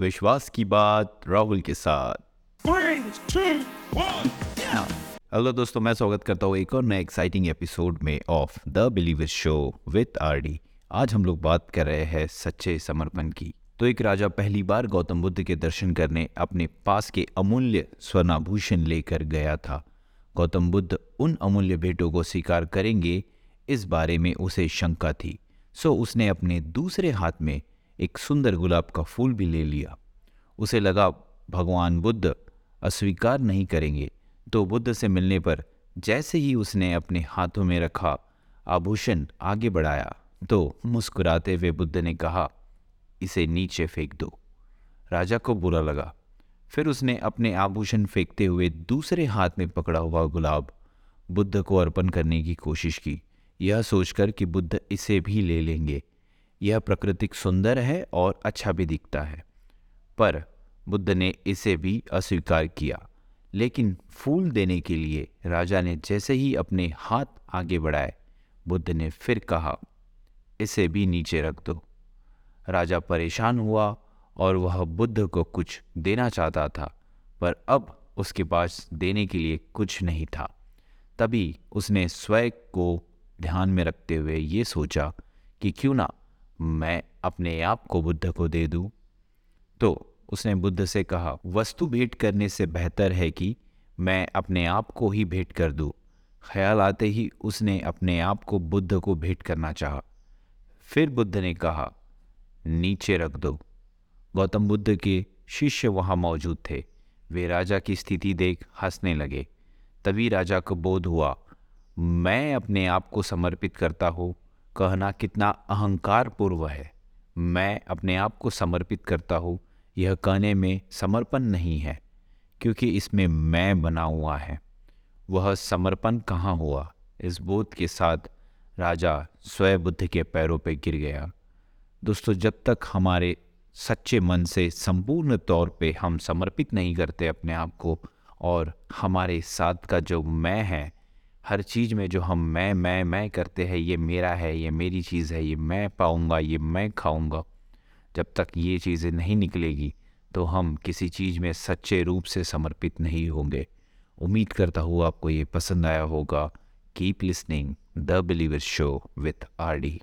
विश्वास की बात राहुल के साथ. हेलो दोस्तों मैं स्वागत करता हूँ एक और नए एक्साइटिंग एपिसोड में of the believer show with RD आज हम लोग बात कर रहे हैं सच्चे समर्पण की। तो एक राजा पहली बार गौतम बुद्ध के दर्शन करने अपने पास के अमूल्य स्वर्णाभूषण लेकर गया था। गौतम बुद्ध उन अमूल्य भेंटों को स्वीकार करेंगे इस बारे में उसे शंका थी। सो उसने अपने दूसरे हाथ में एक सुंदर गुलाब का फूल भी ले लिया। उसे लगा, भगवान बुद्ध, अस्वीकार नहीं करेंगे। तो बुद्ध से मिलने पर जैसे ही उसने अपने हाथों में रखा, आभूषण आगे बढ़ाया। तो मुस्कुराते हुए बुद्ध ने कहा, इसे नीचे फेंक दो। राजा को बुरा लगा। फिर उसने अपने आभूषण फेंकते हुए दूसरे हाथ में पकड़ा हुआ गुलाब। बुद्ध को अर्पण करने की कोशिश की। यह सोचकर कि बुद्ध इसे भी ले लेंगे। यह प्राकृतिक सुंदर है और अच्छा भी दिखता है। पर बुद्ध ने इसे भी अस्वीकार किया, लेकिन फूल देने के लिए राजा ने जैसे ही अपने हाथ आगे बढ़ाए, बुद्ध ने फिर कहा, इसे भी नीचे रख दो। राजा परेशान हुआ और वह बुद्ध को कुछ देना चाहता था, पर अब उसके पास देने के लिए कुछ नहीं था। तभी उसने स्वयं को ध्यान में रखते हुए ये सोचा कि क्यों ना मैं अपने आप को बुद्ध को दे दूँ। तो उसने बुद्ध से कहा, वस्तु भेंट करने से बेहतर है कि मैं अपने आप को ही भेंट कर दूँ। ख्याल आते ही उसने अपने आप को बुद्ध को भेंट करना चाहा। फिर बुद्ध ने कहा, नीचे रख दो। गौतम बुद्ध के शिष्य वहाँ मौजूद थे। वे राजा की स्थिति देख हंसने लगे। तभी राजा को बोध हुआ, मैं अपने आप को समर्पित करता हूँ। कहना कितना अहंकार पूर्व है। मैं अपने आप को समर्पित करता हूँ, यह कहने में समर्पण नहीं है, क्योंकि इसमें मैं बना हुआ है। वह समर्पण कहाँ हुआ? इस बोध के साथ राजा स्वयं बुद्ध के पैरों पर गिर गया। दोस्तों, जब तक हमारे सच्चे मन से संपूर्ण तौर पे हम समर्पित नहीं करते अपने आप को, और हमारे साथ का जो मैं है हर चीज़ में जो हम मैं मैं मैं करते हैं, ये मेरा है, ये मेरी चीज़ है, ये मैं पाऊँगा, ये मैं खाऊँगा। जब तक ये चीज़ें नहीं निकलेगी तो हम किसी चीज़ में सच्चे रूप से समर्पित नहीं होंगे। उम्मीद करता हूँ आपको ये पसंद आया होगा। Keep listening the believer show with R D